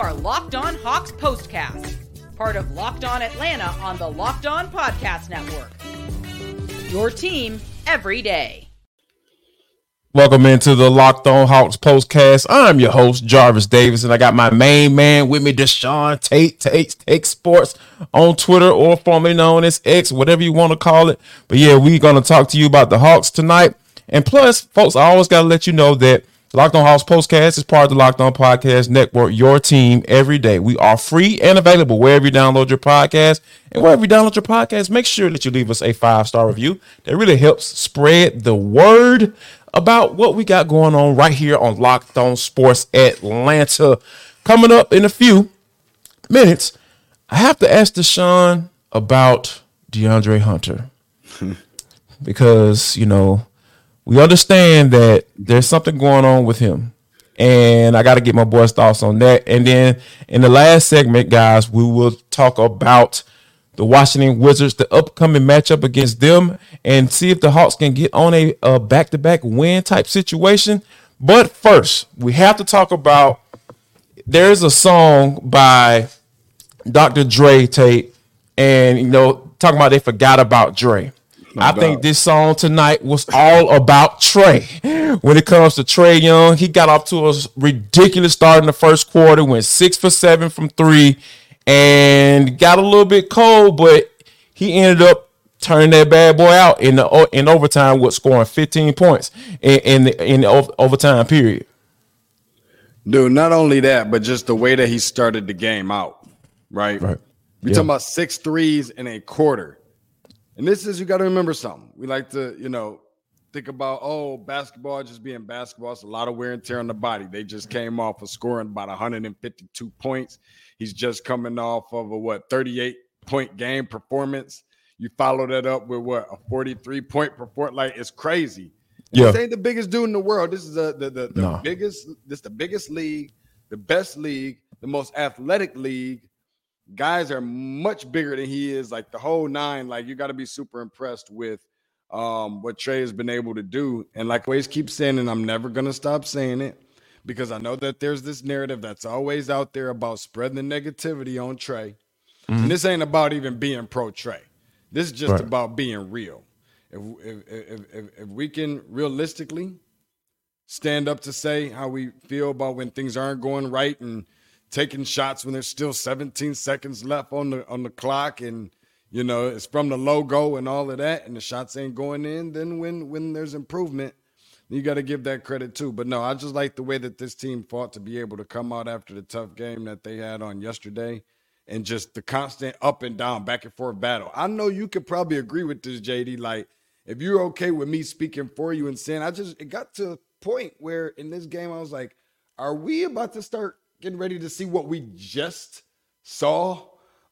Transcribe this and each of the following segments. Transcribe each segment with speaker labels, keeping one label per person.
Speaker 1: Our Locked On Hawks postcast, part of Locked On Atlanta on the Locked On Podcast Network. Your team every day.
Speaker 2: Welcome into the Locked On Hawks postcast. I'm your host, Jarvis Davis, and I got my main man with me, Deshaun Tate, Tate, Take Sports on Twitter or formerly known as X, whatever you want to call it. But yeah, we're going to talk to you about the Hawks tonight. And plus, folks, I always got to let you know that Locked On Hawks Postcast is part of the Locked On Podcast Network, your team every day. We are free and available wherever you download your podcast. And wherever you download your podcast, make sure that you leave us a five star review. That really helps spread the word about what we got going on right here on Locked On Sports Atlanta. Coming up in a few minutes, I have to ask Deshaun about DeAndre Hunter because, you know, we understand that there's something going on with him. And I got to get my boys' thoughts on that. And then in the last segment, guys, we will talk about the Washington Wizards, the upcoming matchup against them, and see if the Hawks can get on a, a back-to-back win type situation. But first, we have to talk about there's a song by Dr. Dre Tate, and you know, talking about they forgot about Dre. I think this song tonight was all about Trae. When it comes to Trae Young, he got off to a ridiculous start in the first quarter, went six for seven from three, and got a little bit cold, but he ended up turning that bad boy out in the in overtime with scoring 15 points in in the, in the overtime period.
Speaker 3: Dude, not only that, but just the way that he started the game out, right?
Speaker 2: Right.
Speaker 3: We're
Speaker 2: Yeah.
Speaker 3: talking about six threes in a quarter. And this is you got to remember something. We like to, you know, think about oh, basketball just being basketball. It's a lot of wear and tear on the body. They just came off of scoring about 152 points. He's just coming off of a what 38 point game performance. You follow that up with what a 43 point performance. Like it's crazy. And
Speaker 2: Yeah.
Speaker 3: This ain't the biggest dude in the world. This is the the, the, the
Speaker 2: No.
Speaker 3: biggest. This the biggest league, the best league, the most athletic league guys are much bigger than he is like the whole nine like you got to be super impressed with um what trae has been able to do. And like I always keep saying and i'm never gonna stop saying it because i know that there's this narrative that's always out there about spreading the negativity on trae. And this ain't about even being pro trae. This is just
Speaker 2: Right.
Speaker 3: about being real. If, if, if, if, if we can realistically stand up to say how we feel about when things aren't going right and taking shots when there's still 17 seconds left on the on the clock and you know it's from the logo and all of that and the shots ain't going in then when when there's improvement you got to give that credit too. But no i just like the way that this team fought to be able to come out after the tough game that they had on yesterday and just the constant up and down back and forth battle. I know you could probably agree with this jd like if you're okay with me speaking for you and saying i just it got to a point where in this game i was like are we about to start getting ready to see what we just saw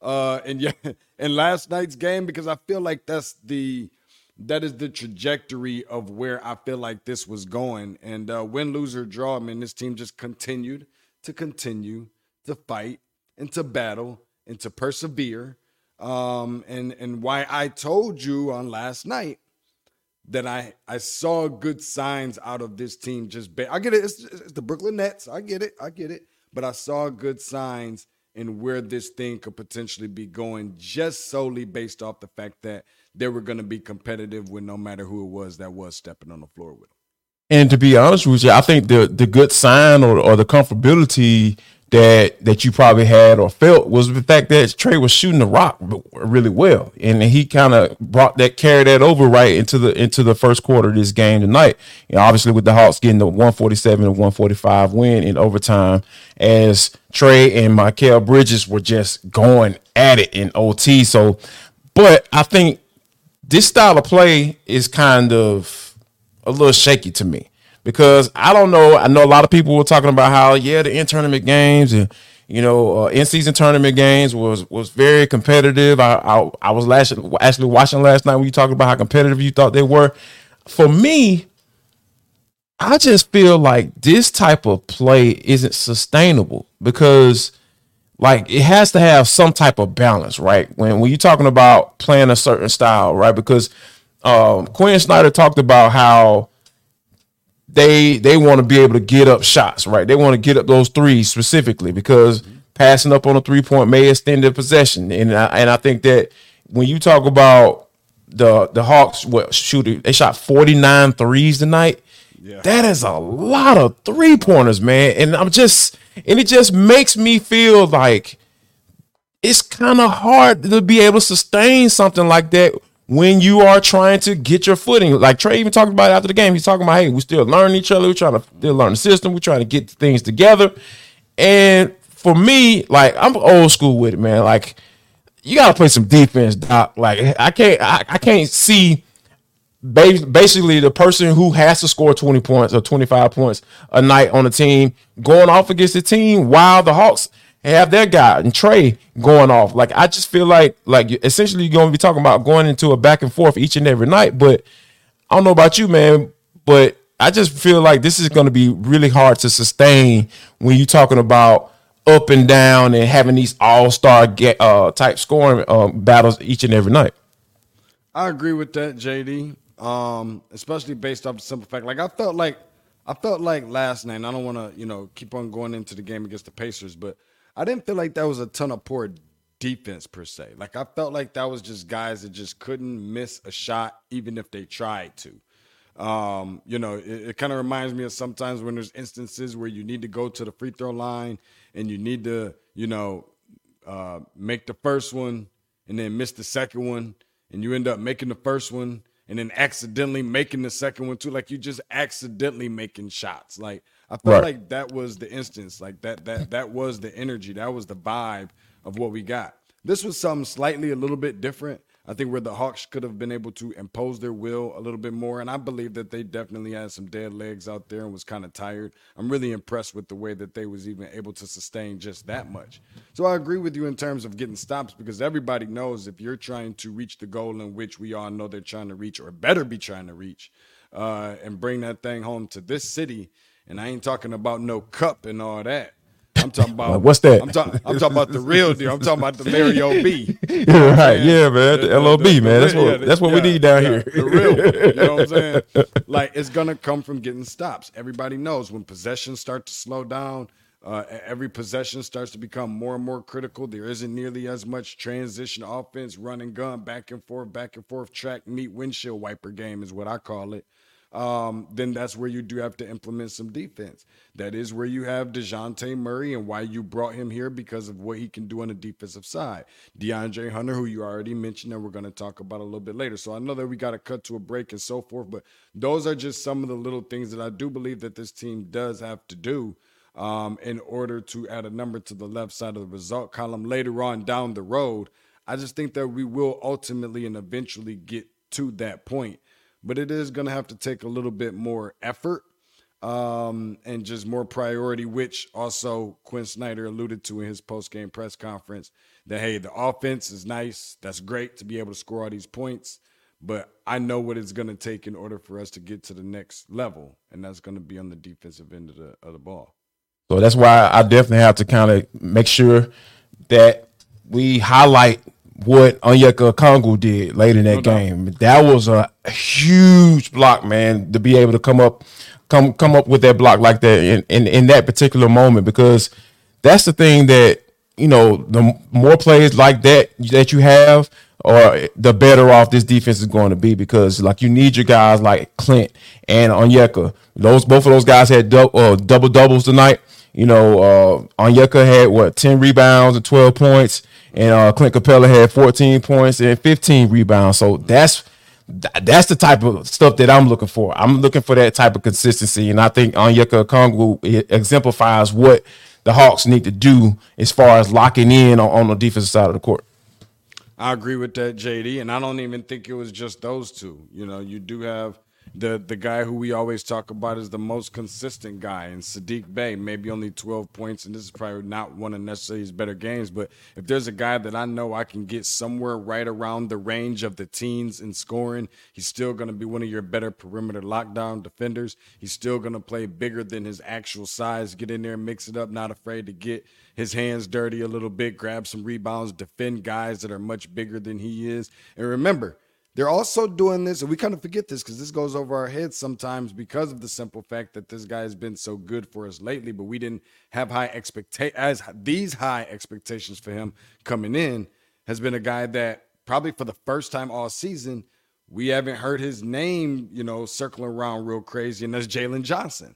Speaker 3: uh in yeah in last night's game because I feel like that's the that is the trajectory of where I feel like this was going and uh win lose or draw I this team just continued to continue to fight and to battle and to persevere um and and why I told you on last night that I I saw good signs out of this team. Just ba- I get it. It's, it's the Brooklyn Nets. I get it. I get it. But I saw good signs in where this thing could potentially be going, just solely based off the fact that they were going to be competitive with no matter who it was that was stepping on the floor with.
Speaker 2: And to be honest with you, I think the the good sign or, or the comfortability that that you probably had or felt was the fact that Trae was shooting the rock really well, and he kind of brought that carried that over right into the into the first quarter of this game tonight. Know, obviously with the Hawks getting the 147 and 145 win in overtime, as Trae and Mikal Bridges were just going at it in OT. So, but I think this style of play is kind of a little shaky to me because I don't know. I know a lot of people were talking about how yeah, the in tournament games and you know uh, in season tournament games was was very competitive. I I, I was last, actually watching last night when you talking about how competitive you thought they were. For me, I just feel like this type of play isn't sustainable because like it has to have some type of balance, right? When when you're talking about playing a certain style, right? Because um Quin Snyder talked about how they they want to be able to get up shots, right? They want to get up those threes specifically because passing up on a three point may extend their possession, and I, and I think that when you talk about the the Hawks, what shooting they shot 49 threes tonight. Yeah. That is a lot of three pointers, man. And I'm just, and it just makes me feel like it's kind of hard to be able to sustain something like that when you are trying to get your footing. Like Trae even talked about after the game, he's talking about, hey, we still learning each other. We're trying to still learn the system. We're trying to get things together. And for me, like I'm old school with it, man. Like you got to play some defense, Doc. Like I can't, I, I can't see basically the person who has to score 20 points or 25 points a night on a team going off against the team while the Hawks have their guy and Trae going off. Like I just feel like like essentially you're gonna be talking about going into a back and forth each and every night. But I don't know about you, man, but I just feel like this is gonna be really hard to sustain when you're talking about up and down and having these all-star get uh, type scoring um, battles each and every night.
Speaker 3: I agree with that, JD um, especially based off the simple fact. Like I felt like I felt like last night. I don't want to you know keep on going into the game against the Pacers, but I didn't feel like that was a ton of poor defense per se. Like I felt like that was just guys that just couldn't miss a shot even if they tried to. Um, you know, it, it kind of reminds me of sometimes when there's instances where you need to go to the free throw line and you need to, you know, uh, make the first one and then miss the second one, and you end up making the first one and then accidentally making the second one too. Like you just accidentally making shots. Like I felt right. like that was the instance. Like that that that was the energy. That was the vibe of what we got. This was something slightly a little bit different. I think where the Hawks could have been able to impose their will a little bit more. And I believe that they definitely had some dead legs out there and was kind of tired. I'm really impressed with the way that they was even able to sustain just that much. So I agree with you in terms of getting stops because everybody knows if you're trying to reach the goal in which we all know they're trying to reach or better be trying to reach uh, and bring that thing home to this city. And I ain't talking about no cup and all that. I'm talking about
Speaker 2: what's that?
Speaker 3: I'm, talking. I'm talking about the real deal. I'm talking about the Mario
Speaker 2: B. You know right? Yeah, man. The, the LOB, the, man. That's what yeah, that's what yeah, we need down yeah, here.
Speaker 3: The real. You know what I'm saying? Like it's gonna come from getting stops. Everybody knows when possessions start to slow down. Uh, every possession starts to become more and more critical. There isn't nearly as much transition offense, run and gun, back and forth, back and forth, track meet windshield wiper game is what I call it um, then that's where you do have to implement some defense. That is where you have DeJounte Murray and why you brought him here because of what he can do on the defensive side. DeAndre Hunter, who you already mentioned, and we're going to talk about a little bit later. So I know that we got to cut to a break and so forth, but those are just some of the little things that I do believe that this team does have to do um, in order to add a number to the left side of the result column later on down the road. I just think that we will ultimately and eventually get to that point but it is going to have to take a little bit more effort um, and just more priority, which also Quin Snyder alluded to in his post game press conference that, hey, the offense is nice. That's great to be able to score all these points. But I know what it's going to take in order for us to get to the next level, and that's going to be on the defensive end of the, of the ball.
Speaker 2: So that's why I definitely have to kind of make sure that we highlight what Onyeka Okongwu did late in that no game. That was a huge block, man, to be able to come up come come up with that block like that in, in, in that particular moment because that's the thing that you know the more plays like that that you have or the better off this defense is going to be because like you need your guys like Clint and Onyeka. Those both of those guys had uh, double doubles tonight. You know, uh, Onyeka had what ten rebounds and twelve points and uh, Clint Capela had 14 points and 15 rebounds. So that's that's the type of stuff that I'm looking for. I'm looking for that type of consistency, and I think Onyeka Okongwu exemplifies what the Hawks need to do as far as locking in on, on the defensive side of the court.
Speaker 3: I agree with that, JD, and I don't even think it was just those two. You know, you do have the the guy who we always talk about is the most consistent guy, and Saddiq Bey, maybe only 12 points, and this is probably not one of necessarily his better games. But if there's a guy that I know I can get somewhere right around the range of the teens in scoring, he's still going to be one of your better perimeter lockdown defenders. He's still going to play bigger than his actual size, get in there mix it up, not afraid to get his hands dirty a little bit, grab some rebounds, defend guys that are much bigger than he is. And remember, they're also doing this, and we kind of forget this because this goes over our heads sometimes because of the simple fact that this guy has been so good for us lately, but we didn't have high expectations as these high expectations for him coming in has been a guy that probably for the first time all season, we haven't heard his name, you know, circling around real crazy, and that's Jalen Johnson.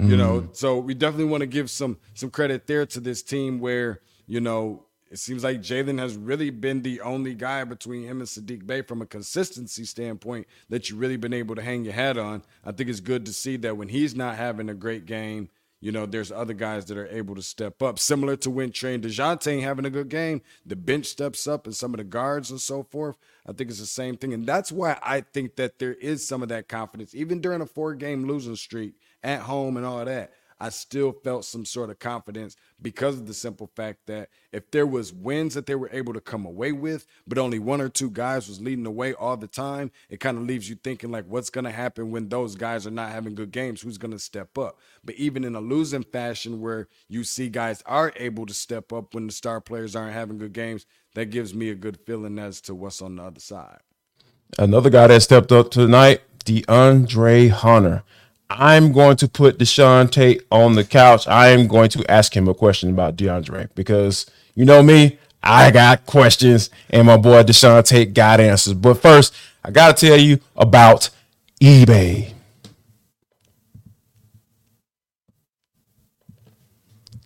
Speaker 3: Mm. You know, so we definitely want to give some some credit there to this team where, you know, it seems like Jalen has really been the only guy between him and Saddiq Bey from a consistency standpoint that you've really been able to hang your hat on. I think it's good to see that when he's not having a great game, you know, there's other guys that are able to step up. Similar to when Trae DeJounte having a good game, the bench steps up and some of the guards and so forth. I think it's the same thing. And that's why I think that there is some of that confidence, even during a four game losing streak at home and all that. I still felt some sort of confidence because of the simple fact that if there was wins that they were able to come away with, but only one or two guys was leading the way all the time, it kind of leaves you thinking like what's going to happen when those guys are not having good games, who's going to step up. But even in a losing fashion where you see guys are able to step up when the star players aren't having good games, that gives me a good feeling as to what's on the other side.
Speaker 2: Another guy that stepped up tonight, DeAndre Hunter. I'm going to put Deshaun Tate on the couch. I am going to ask him a question about DeAndre because you know me, I got questions, and my boy Deshaun Tate got answers. But first, I got to tell you about eBay.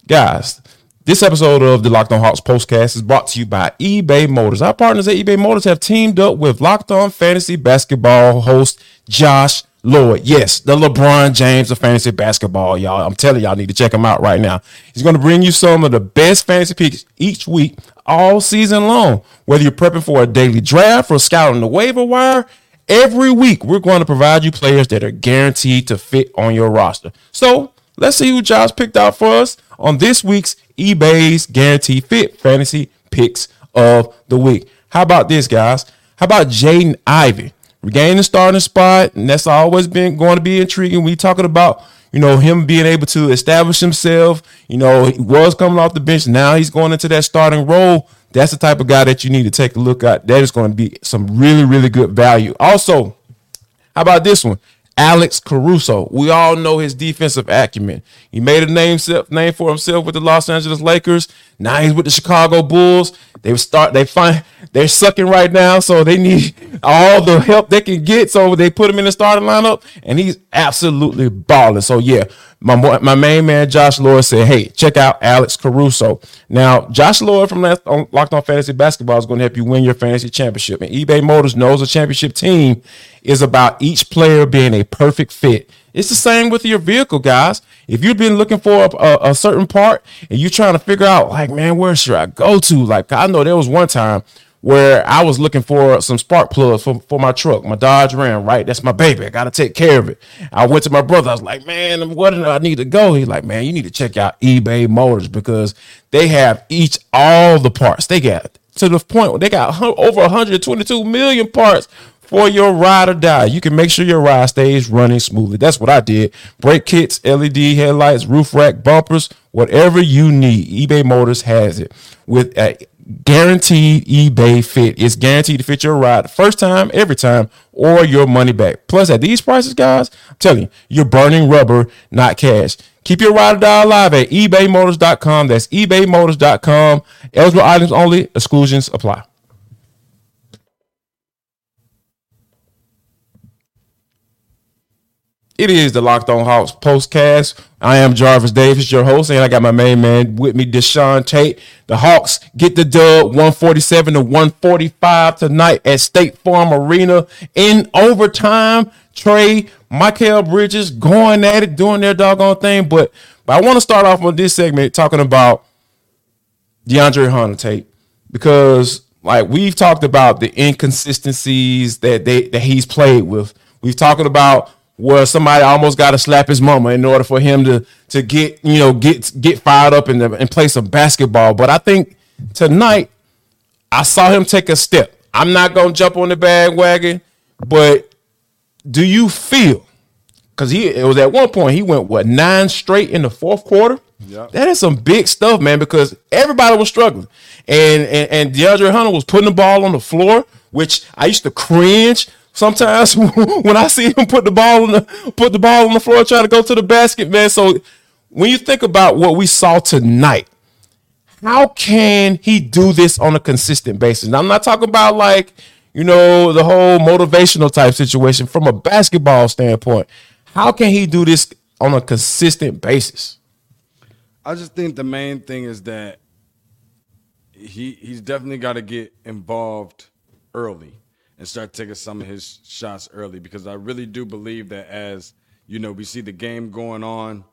Speaker 2: Guys, this episode of the Locked On Hawks postcast is brought to you by eBay Motors. Our partners at eBay Motors have teamed up with Locked On Fantasy Basketball host Josh Lloyd. Yes, the LeBron James of fantasy basketball, y'all. I'm telling y'all, need to check him out right now. He's going to bring you some of the best fantasy picks each week, all season long. Whether you're prepping for a daily draft or scouting the waiver wire, every week we're going to provide you players that are guaranteed to fit on your roster. So let's see who Josh picked out for us on this week's eBay's Guaranteed Fit Fantasy Picks of the Week. How about this, guys? How about Jaden Ivey? Regain the starting spot, and that's always been going to be intriguing. We talking about you know him being able to establish himself. You know he was coming off the bench, now he's going into that starting role. That's the type of guy that you need to take a look at. That is going to be some really really good value. Also, how about this one? Alex Caruso. We all know his defensive acumen. He made a name name for himself with the Los Angeles Lakers. Now he's with the Chicago Bulls. They start. They find they're sucking right now, so they need all the help they can get. So they put him in the starting lineup, and he's absolutely balling. So yeah, my my main man Josh Lloyd said, "Hey, check out Alex Caruso." Now, Josh Lloyd from Locked On Fantasy Basketball is going to help you win your fantasy championship. And eBay Motors knows a championship team is about each player being a perfect fit. It's the same with your vehicle, guys. If you've been looking for a, a, a certain part and you're trying to figure out, like, man, where should I go to? Like, I know there was one time where I was looking for some spark plugs for, for my truck, my Dodge Ram, right? That's my baby. I got to take care of it. I went to my brother. I was like, man, where do I need to go? He's like, man, you need to check out eBay Motors because they have each, all the parts. They got to the point where they got over 122 million parts for your ride or die. You can make sure your ride stays running smoothly. That's what I did. Brake kits, LED headlights, roof rack, bumpers, whatever you need. eBay Motors has it with a guaranteed eBay fit. It's guaranteed to fit your ride the first time, every time, or your money back. Plus, at these prices, guys, I'm telling you, you're burning rubber, not cash. Keep your ride or die alive at ebaymotors.com. That's ebaymotors.com. Eligible items only, exclusions apply. It is the Locked On Hawks postcast. I am Jarvis Davis, your host, and I got my main man with me, Deshaun Tate. The Hawks get the dub 147 to 145 tonight at State Farm Arena in overtime. Trae, Mikal Bridges going at it, doing their doggone thing. But, but I want to start off on this segment talking about DeAndre Hunter Tate because like we've talked about the inconsistencies that they that he's played with. We've talked about where somebody almost got to slap his mama in order for him to to get you know get get fired up and and play some basketball. But I think tonight I saw him take a step. I'm not gonna jump on the bandwagon, but do you feel? Because he it was at one point he went what nine straight in the fourth quarter. Yep. That is some big stuff, man. Because everybody was struggling, and and, and DeAndre Hunter was putting the ball on the floor which I used to cringe sometimes when I see him put the ball on the put the ball on the floor trying to go to the basket, man. So when you think about what we saw tonight, how can he do this on a consistent basis? Now, I'm not talking about like, you know, the whole motivational type situation from a basketball standpoint. How can he do this on a consistent basis?
Speaker 3: I just think the main thing is that he he's definitely got to get involved early and start taking some of his shots early because I really do believe that as you know we see the game going on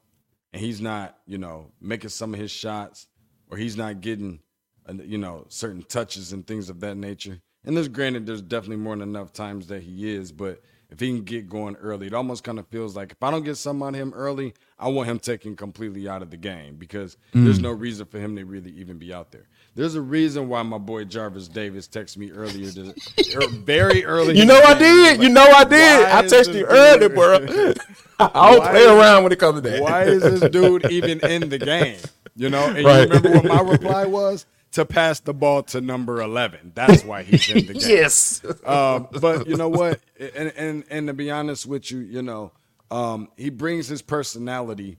Speaker 3: and he's not you know making some of his shots or he's not getting uh, you know certain touches and things of that nature. And there's granted there's definitely more than enough times that he is, but if he can get going early, it almost kind of feels like if I don't get some on him early, I want him taken completely out of the game because mm. there's no reason for him to really even be out there. There's a reason why my boy Jarvis Davis texted me earlier, to, er, very early.
Speaker 2: You know I did. You know I did. I texted you early, bro. I don't play around when it comes to that.
Speaker 3: Why is this dude even in the game? You know, and right. you remember what my reply was? to pass the ball to number 11. That's why he's in the game.
Speaker 2: yes.
Speaker 3: Um, but you know what? And, and, and to be honest with you, you know, um, he brings his personality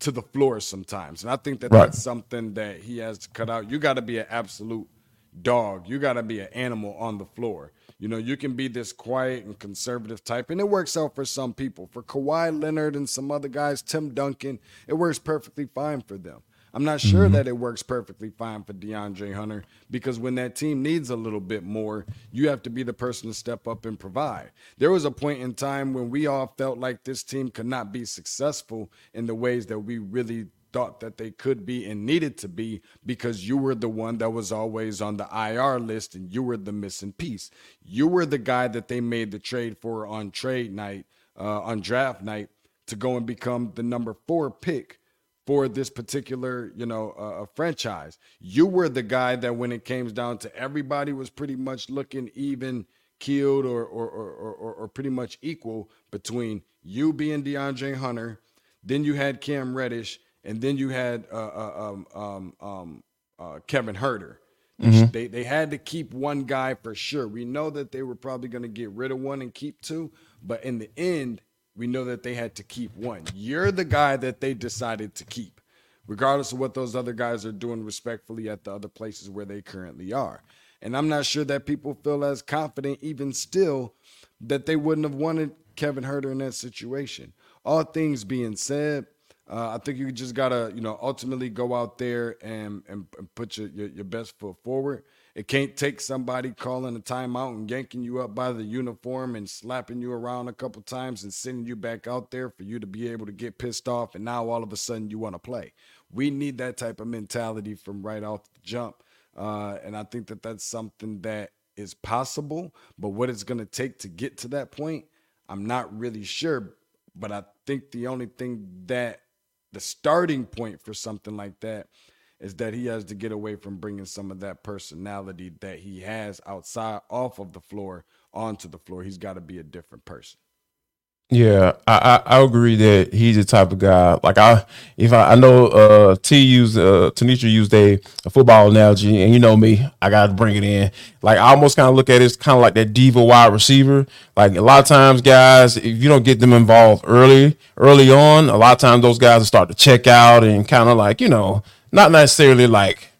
Speaker 3: to the floor sometimes. And I think that right. that's something that he has to cut out. You got to be an absolute dog. You got to be an animal on the floor. You know, you can be this quiet and conservative type, and it works out for some people. For Kawhi Leonard and some other guys, Tim Duncan, it works perfectly fine for them. I'm not sure mm-hmm. that it works perfectly fine for DeAndre Hunter because when that team needs a little bit more, you have to be the person to step up and provide. There was a point in time when we all felt like this team could not be successful in the ways that we really thought that they could be and needed to be because you were the one that was always on the IR list and you were the missing piece. You were the guy that they made the trade for on trade night, uh, on draft night to go and become the number four pick for this particular, you know, uh, franchise. You were the guy that when it came down to everybody was pretty much looking even keeled or or, or, or, or pretty much equal between you being DeAndre Hunter, then you had Cam Reddish, and then you had uh, uh, um, um, um, uh, Kevin Huerter. Mm-hmm. They they had to keep one guy for sure. We know that they were probably going to get rid of one and keep two, but in the end, we know that they had to keep one. You're the guy that they decided to keep, regardless of what those other guys are doing respectfully at the other places where they currently are. And I'm not sure that people feel as confident, even still, that they wouldn't have wanted Kevin Huerter in that situation. All things being said, uh, I think you just gotta, you know, ultimately go out there and and, and put your, your, your best foot forward. It can't take somebody calling a timeout and yanking you up by the uniform and slapping you around a couple times and sending you back out there for you to be able to get pissed off. And now all of a sudden you want to play. We need that type of mentality from right off the jump. Uh, and I think that that's something that is possible. But what it's going to take to get to that point, I'm not really sure. But I think the only thing that the starting point for something like that is that he has to get away from bringing some of that personality that he has outside off of the floor onto the floor. He's got to be a different person.
Speaker 2: Yeah, I, I, I agree that he's the type of guy. Like I, if I, I know uh T used uh Tanisha used a, a football analogy, and you know me, I got to bring it in. Like I almost kind of look at it as kind of like that diva wide receiver. Like a lot of times, guys, if you don't get them involved early, early on, a lot of times those guys will start to check out and kind of like you know not necessarily like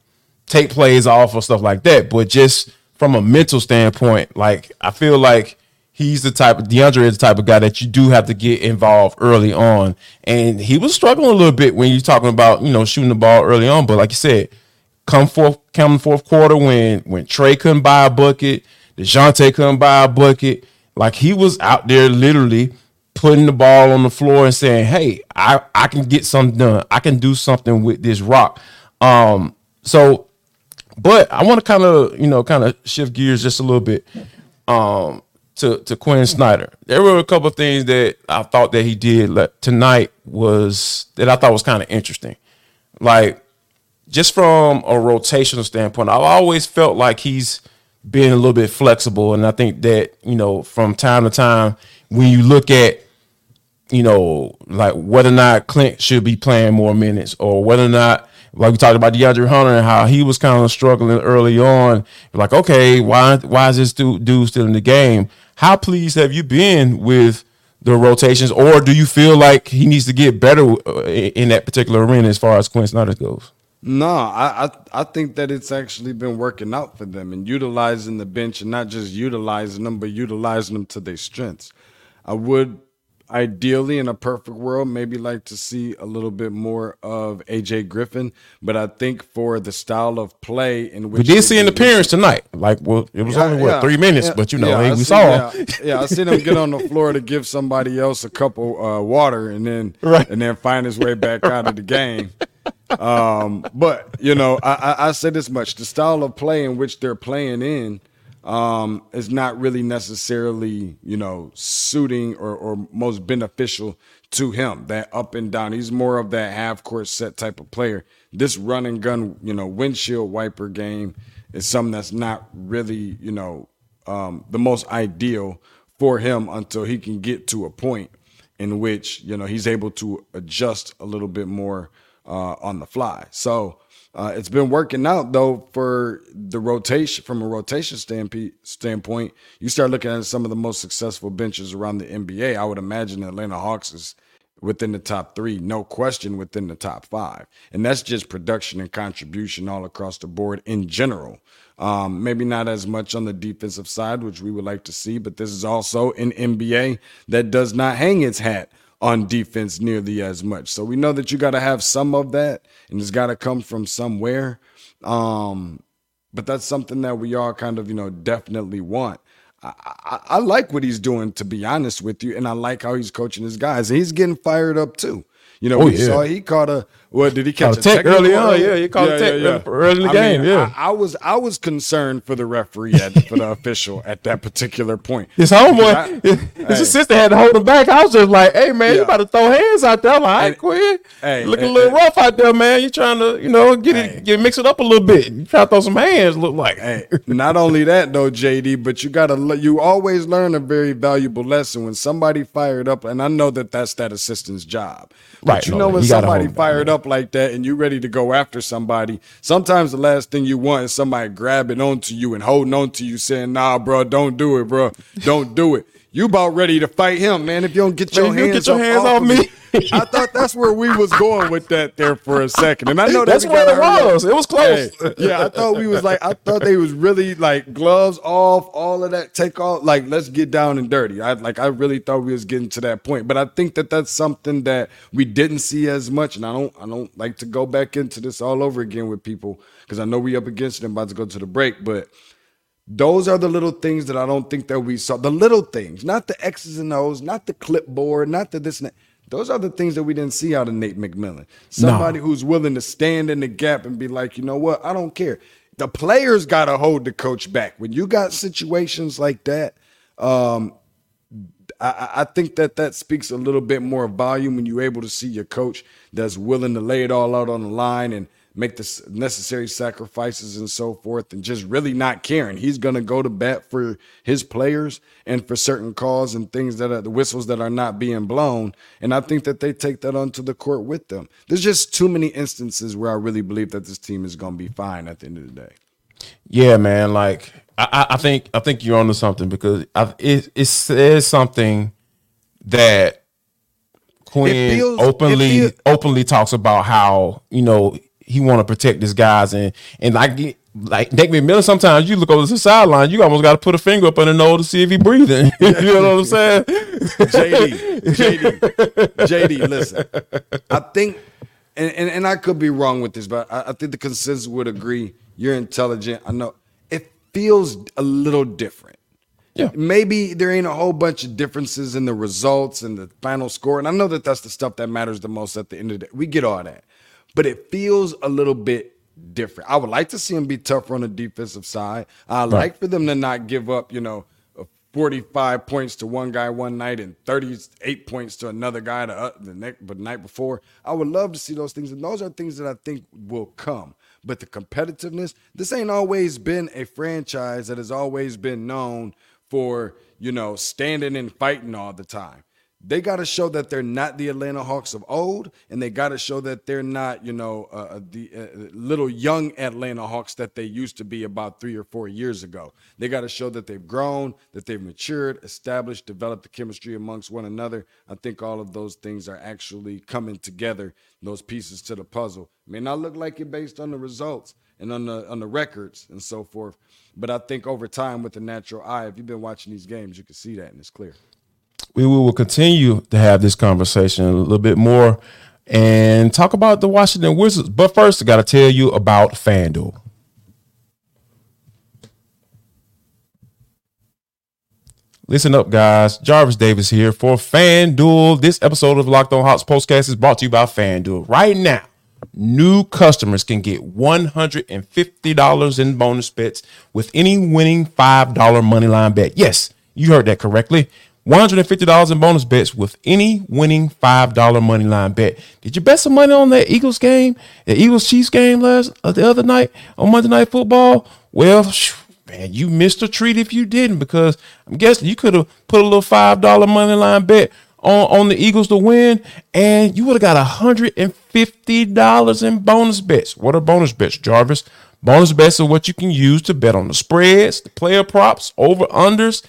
Speaker 2: take plays off or stuff like that, but just from a mental standpoint, like I feel like he's the type of DeAndre is the type of guy that you do have to get involved early on. And he was struggling a little bit when you're talking about, you know, shooting the ball early on. But like you said, come fourth come fourth quarter when when Trae couldn't buy a bucket, DeJounte couldn't buy a bucket, like he was out there literally putting the ball on the floor and saying, "Hey, I I can get something done. I can do something with this rock." Um, so, but I want to kind of you know kind of shift gears just a little bit. Um, to to Quin Snyder, there were a couple of things that I thought that he did like, tonight was that I thought was kind of interesting, like just from a rotational standpoint. I've always felt like he's been a little bit flexible, and I think that you know from time to time when you look at you know, like whether or not Clint should be playing more minutes or whether or not like we talked about DeAndre Hunter and how he was kind of struggling early on. Like, okay, why why is this dude, dude still in the game? How pleased have you been with the rotations, or do you feel like he needs to get better uh, in that particular arena as far as Quin Snyder goes?
Speaker 3: No, I, I I think that it's actually been working out for them and utilizing the bench and not just utilizing them, but utilizing them to their strengths. I would ideally in a perfect world maybe like to see a little bit more of AJ Griffin, but I think for the style of play in which
Speaker 2: we did see an appearance tonight. Like, well, it was yeah, only what yeah, three minutes, yeah, but you know, hey, we saw
Speaker 3: him. Yeah, I seen him get on the floor to give somebody else a couple uh, water and then right. and then find his way back out of the game. Um, but you know, I, I, I say this much: the style of play in which they're playing in um, is not really necessarily, you know, suiting or, or most beneficial to him. That up and down. He's more of that half court set type of player. This run and gun, you know, windshield wiper game is something that's not really, you know, um, the most ideal for him until he can get to a point in which, you know, he's able to adjust a little bit more uh, on the fly. So, uh, it's been working out though for the rotation from a rotation standpoint. You start looking at some of the most successful benches around the NBA. I would imagine Atlanta Hawks is within the top three, no question within the top five. And that's just production and contribution all across the board in general. Um, maybe not as much on the defensive side, which we would like to see, but this is also an NBA that does not hang its hat on defense nearly as much. So we know that you got to have some of that, and it's got to come from somewhere. Um, but that's something that we all kind of, you know, definitely want. I, I, I, like what he's doing, to be honest with you, and I like how he's coaching his guys. And he's getting fired up too. You know, oh, we yeah. saw he caught a what did he catch
Speaker 2: a tech early on? Yeah, he caught yeah, a tech yeah, early in the I game. Mean, yeah,
Speaker 3: I, I, was I was concerned for the referee at, for the official at that particular point.
Speaker 2: His homeboy, his, his assistant had to hold him back. I was just like, "Hey man, you about to throw hands out there?" I'm like, "Hey, quit! Hey, looking hey, a little hey, rough out there, man. You trying to you know get it get mix it up a little bit? You try to throw some hands? Look like."
Speaker 3: Hey, not only that though, JD, but you gotta you always learn a very valuable lesson when somebody fired up, and I know that that's that assistant's job. But right, you know when somebody fired up like that and you're ready to go after somebody, sometimes the last thing you want is somebody grabbing onto you and holding on to you saying, nah, bro, don't do it, bro. Don't do it. You about ready to fight him, man. If you don't get your, hands,
Speaker 2: get your
Speaker 3: off,
Speaker 2: hands off, off me.
Speaker 3: I thought that's where we was going with that there for a second. And I know
Speaker 2: that's where it was. It was close.
Speaker 3: Hey, yeah, I thought we was like I thought they was really like gloves off, all of that take off. Like let's get down and dirty. I like I really thought we was getting to that point. But I think that that's something that we didn't see as much. And I don't I don't like to go back into this all over again with people because I know we up against them about to go to the break, but those are the little things that I don't think that we saw. The little things, not the X's and O's, not the clipboard, not the this and that. Those are the things that we didn't see out of Nate McMillan. Somebody no. who's willing to stand in the gap and be like, you know what, I don't care. The players got to hold the coach back. When you got situations like that, um, I, I, think that that speaks a little bit more volume when you're able to see your coach that's willing to lay it all out on the line and make the necessary sacrifices and so forth, and just really not caring. He's going to go to bat for his players and for certain calls and things that are the whistles that are not being blown. And I think that they take that onto the court with them. There's just too many instances where I really believe that this team is going to be fine at the end of the day.
Speaker 2: Yeah, man. Like I, I think I think you're onto something because I, it it says something that Quin feels, openly feels, openly talks about how you know he want to protect his guys and and like like Nate McMillan. Sometimes you look over the sideline, you almost got to put a finger up on the nose to see if he breathing. you know what I'm saying?
Speaker 3: JD, JD, JD. Listen, I think, and, and, and I could be wrong with this, but I, I think the consensus would agree. You're intelligent. I know it feels a little different. Yeah. Maybe there ain't a whole bunch of differences in the results and the final score. And I know that that's the stuff that matters the most at the end of the day. We get all that but it feels a little bit different. I would like to see them be tougher on the defensive side. I right. like for them to not give up, you know, 45 points to one guy one night and 38 points to another guy the, uh, the next but the night before. I would love to see those things and those are things that I think will come. But the competitiveness, this ain't always been a franchise that has always been known for, you know, standing and fighting all the time they got to show that they're not the Atlanta Hawks of old, and they got to show that they're not, you know, uh, uh, the uh, little young Atlanta Hawks that they used to be about three or four years ago. They got to show that they've grown, that they've matured, established, developed the chemistry amongst one another. I think all of those things are actually coming together, those pieces to the puzzle. It may not look like it based on the results and on the on the records and so forth, but I think over time, with the natural eye, if you've been watching these games, you can see that and it's clear
Speaker 2: we will continue to have this conversation a little bit more and talk about the Washington Wizards. But first, I got to tell you about FanDuel. Listen up, guys. Jarvis Davis here for FanDuel. This episode of Locked On Hawks Postcast is brought to you by FanDuel. Right now, new customers can get $150 in bonus bets with any winning $5 moneyline bet. Yes, you heard that correctly. $150 in bonus bets with any winning $5 money line bet. Did you bet some money on that Eagles game, the Eagles Chiefs game last uh, the other night on Monday Night Football? Well, man, you missed a treat if you didn't because I'm guessing you could have put a little $5 money line bet on, on the Eagles to win and you would have got $150 in bonus bets. What are bonus bets, Jarvis? Bonus bets are what you can use to bet on the spreads, the player props, over unders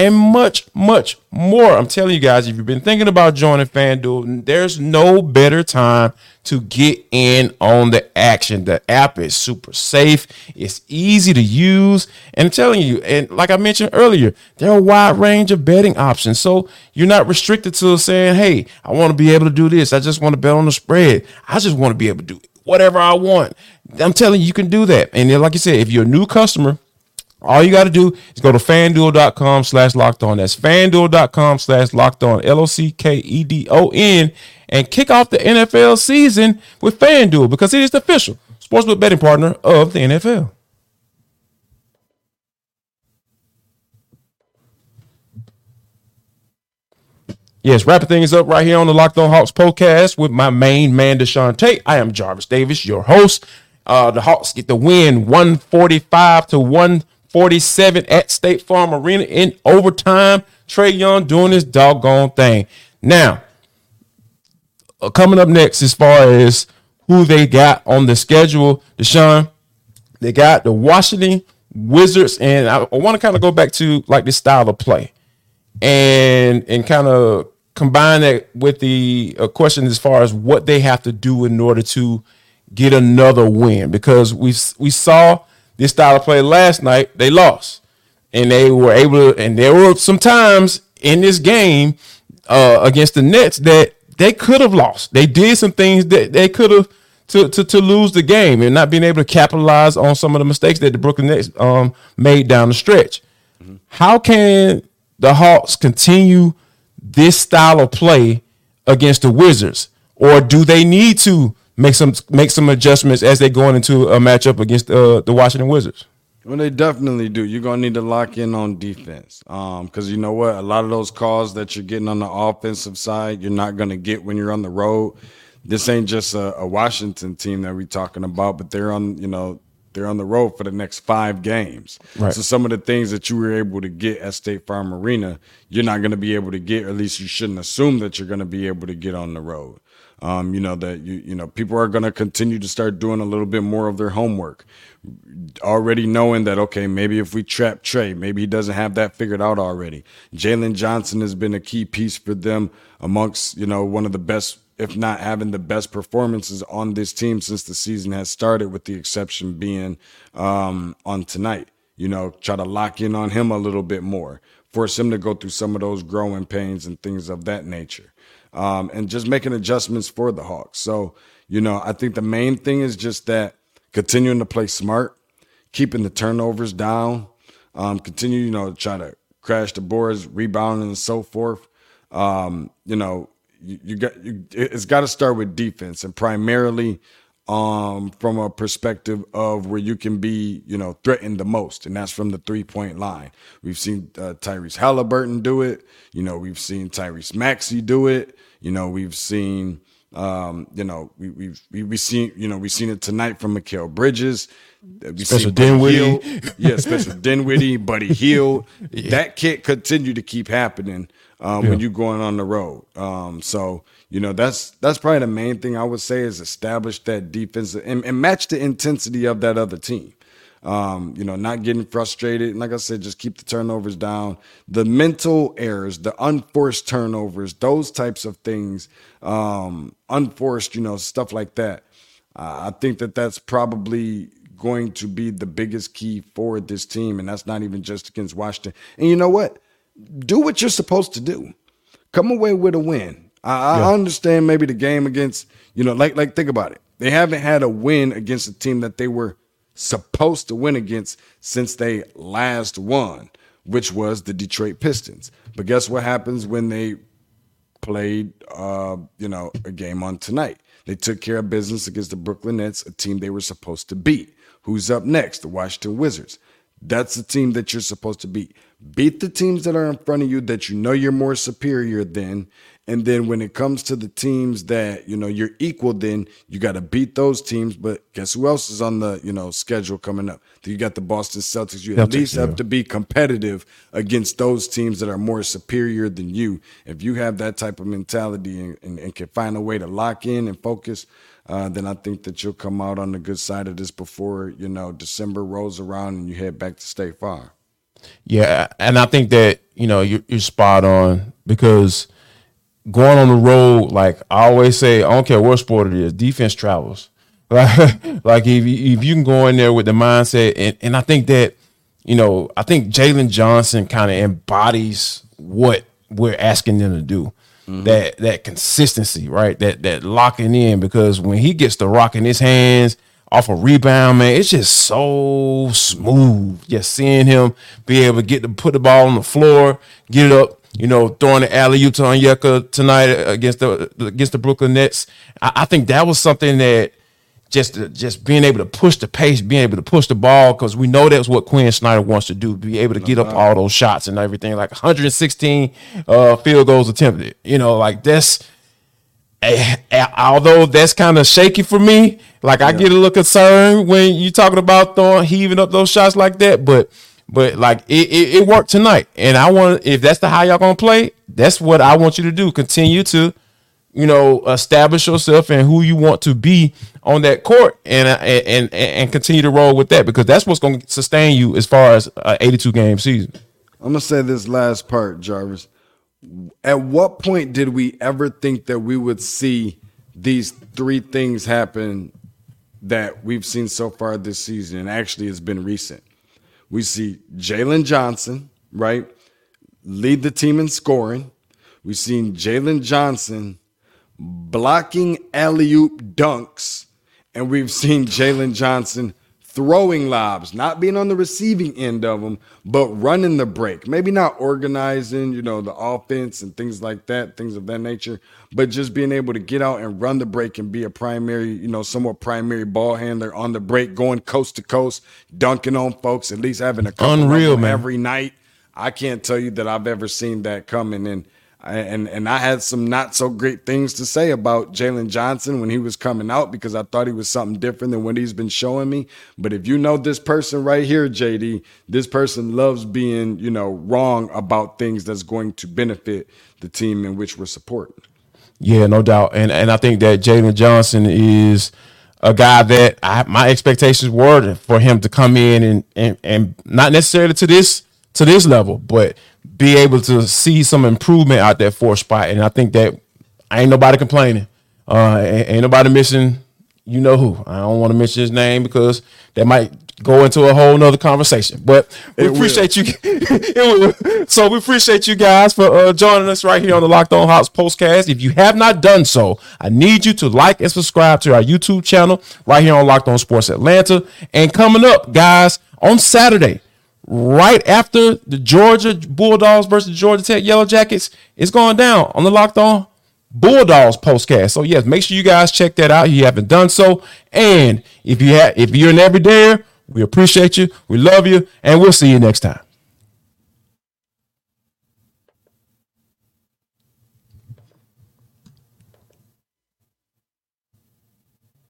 Speaker 2: and much, much more. I'm telling you guys, if you've been thinking about joining FanDuel, there's no better time to get in on the action. The app is super safe, it's easy to use, and I'm telling you, and like I mentioned earlier, there are a wide range of betting options. So you're not restricted to saying, hey, I want to be able to do this. I just want to bet on the spread. I just want to be able to do whatever I want. I'm telling you, you can do that. And like you said, if you're a new customer, all you got to do is go to fanduel.com slash locked on. That's fanduel.com slash locked on, L O C K E D O N, and kick off the NFL season with FanDuel because it is the official sportsbook betting partner of the NFL. Yes, wrapping things up right here on the Locked On Hawks podcast with my main man, Deshaun Tate. I am Jarvis Davis, your host. Uh, the Hawks get the win 145 to 1 47 at State Farm Arena in overtime. Trae Young doing his doggone thing. Now, uh, coming up next, as far as who they got on the schedule, Deshaun, they got the Washington Wizards, and I, I want to kind of go back to like this style of play, and and kind of combine that with the uh, question as far as what they have to do in order to get another win, because we we saw this style of play last night, they lost. And they were able to, and there were some times in this game uh, against the Nets that they could have lost. They did some things that they could have to, to, to lose the game and not being able to capitalize on some of the mistakes that the Brooklyn Nets um, made down the stretch. Mm-hmm. How can the Hawks continue this style of play against the Wizards? Or do they need to make some make some adjustments as they're going into a matchup against uh, the Washington Wizards.
Speaker 3: Well, they definitely do. You're gonna need to lock in on defense, because um, you know what? A lot of those calls that you're getting on the offensive side, you're not gonna get when you're on the road. This ain't just a, a Washington team that we're talking about, but they're on, you know, they're on the road for the next five games. Right. So some of the things that you were able to get at State Farm Arena, you're not going to be able to get, or at least you shouldn't assume that you're going to be able to get on the road. Um, you know that you you know people are going to continue to start doing a little bit more of their homework, already knowing that okay maybe if we trap Trae maybe he doesn't have that figured out already. Jalen Johnson has been a key piece for them amongst you know one of the best if not having the best performances on this team since the season has started, with the exception being um, on tonight. You know, try to lock in on him a little bit more, force him to go through some of those growing pains and things of that nature um, and just making adjustments for the Hawks. So, you know, I think the main thing is just that continuing to play smart, keeping the turnovers down, um, continue, you know, try to crash the boards, rebounding, and so forth. Um, you know, you, you got you, it's got to start with defense and primarily um, from a perspective of where you can be, you know, threatened the most, and that's from the three point line. We've seen uh, Tyrese Halliburton do it. You know, we've seen Tyrese Maxey do it. You know, we've seen Um, you know, we we we we seen you know we've seen it tonight from Mikal Bridges. We
Speaker 2: Special Dinwiddie.
Speaker 3: Hield. yeah, special Dinwiddie, Buddy Hield. That can't continue to keep happening um, when you're going on the road. Um, so you know that's that's probably the main thing I would say is establish that defense and, and match the intensity of that other team. Um, you know, not getting frustrated. And like I said, just keep the turnovers down. The mental errors, the unforced turnovers, those types of things, um, unforced, you know, stuff like that. Uh, I think that that's probably going to be the biggest key for this team. And that's not even just against Washington. And you know what? Do what you're supposed to do. Come away with a win. I, I understand maybe the game against, you know, like like think about it. They haven't had a win against a team that they were supposed to win against since they last won, which was the Detroit Pistons. But guess what happens when they played, uh, you know, a game on tonight? They took care of business against the Brooklyn Nets, a team they were supposed to beat. Who's up next? The Washington Wizards. That's the team that you're supposed to beat. Beat the teams that are in front of you that you know you're more superior than. And then when it comes to the teams that, you know, you're equal, then you got to beat those teams. But guess who else is on the, you know, schedule coming up? You got the Boston Celtics. You at
Speaker 2: Celtics,
Speaker 3: least
Speaker 2: yeah.
Speaker 3: have to be competitive against those teams that are more superior than you. If you have that type of mentality and, and, and can find a way to lock in and focus, uh, then I think that you'll come out on the good side of this before, you know, December rolls around and you head back to State Farm.
Speaker 2: Yeah, and I think that you know you're, you're spot on because going on the road, like I always say, I don't care what sport it is, defense travels. Like, like if you, if you can go in there with the mindset, and, and I think that you know, I think Jalen Johnson kind of embodies what we're asking them to do. Mm-hmm. That that consistency, right? That that locking in because when he gets the rock in his hands off a rebound, man, it's just so smooth. Just seeing him be able to get to put the ball on the floor, get it up, you know, throwing the alley oop to Onyeka tonight against the against the Brooklyn Nets. I, I think that was something that just just being able to push the pace, being able to push the ball, because we know that's what Quin Snyder wants to do, be able to get up all those shots and everything. Like 116 uh, field goals attempted, you know, like that's. eh, eh, although that's kind of shaky for me, like I get a little concerned when you're talking about throwing heaving up those shots like that, but but like it, it, it worked tonight, and I want if that's the how y'all gonna play, that's what I want you to do. Continue to you know, establish yourself and who you want to be on that court, and uh, and and, and continue to roll with that because that's what's to sustain you as far as a 82 game season.
Speaker 3: I'm gonna say this last part, Jarvis. At what point did we ever think that we would see these three things happen that we've seen so far this season? And actually, it's been recent. We see Jalen Johnson, right, lead the team in scoring. We've seen Jalen Johnson blocking alley oop dunks, and we've seen Jalen Johnson throwing lobs, not being on the receiving end of them, but running the break. Maybe not organizing, you know, the offense and things like that, things of that nature, but just being able to get out and run the break and be a primary, you know, somewhat primary ball handler on the break, going coast to coast, dunking on folks, at least having a couple
Speaker 2: Unreal,
Speaker 3: of them
Speaker 2: man.
Speaker 3: every night. I can't tell you that I've ever seen that coming. And and and I had some not so great things to say about Jalen Johnson when he was coming out because I thought he was something different than what he's been showing me. But if you know this person right here, JD, this person loves being you know wrong about things that's going to benefit the team in which we're supporting.
Speaker 2: Yeah, no doubt, and and I think that Jalen Johnson is a guy that I, my expectations were for him to come in and, and and not necessarily to this to this level, but be able to see some improvement out that fourth spot, and I think that I ain't nobody complaining, uh, ain't, nobody missing. You know who? I don't want to mention his name because that might go into a whole nother conversation. But we
Speaker 3: It will.
Speaker 2: appreciate you. Will. so we appreciate you guys for uh, joining us right here on the Locked On Hawks postcast. If you have not done so, I need you to like and subscribe to our YouTube channel right here on Locked On Sports Atlanta. And coming up, guys, on Saturday, right after the Georgia Bulldogs versus Georgia Tech Yellow Jackets, it's going down on the Locked On Bulldogs postcast. So yes, make sure you guys check that out. If you haven't done so, and if you have, if you're an everydayer, we appreciate you, we love you, and we'll see you next time.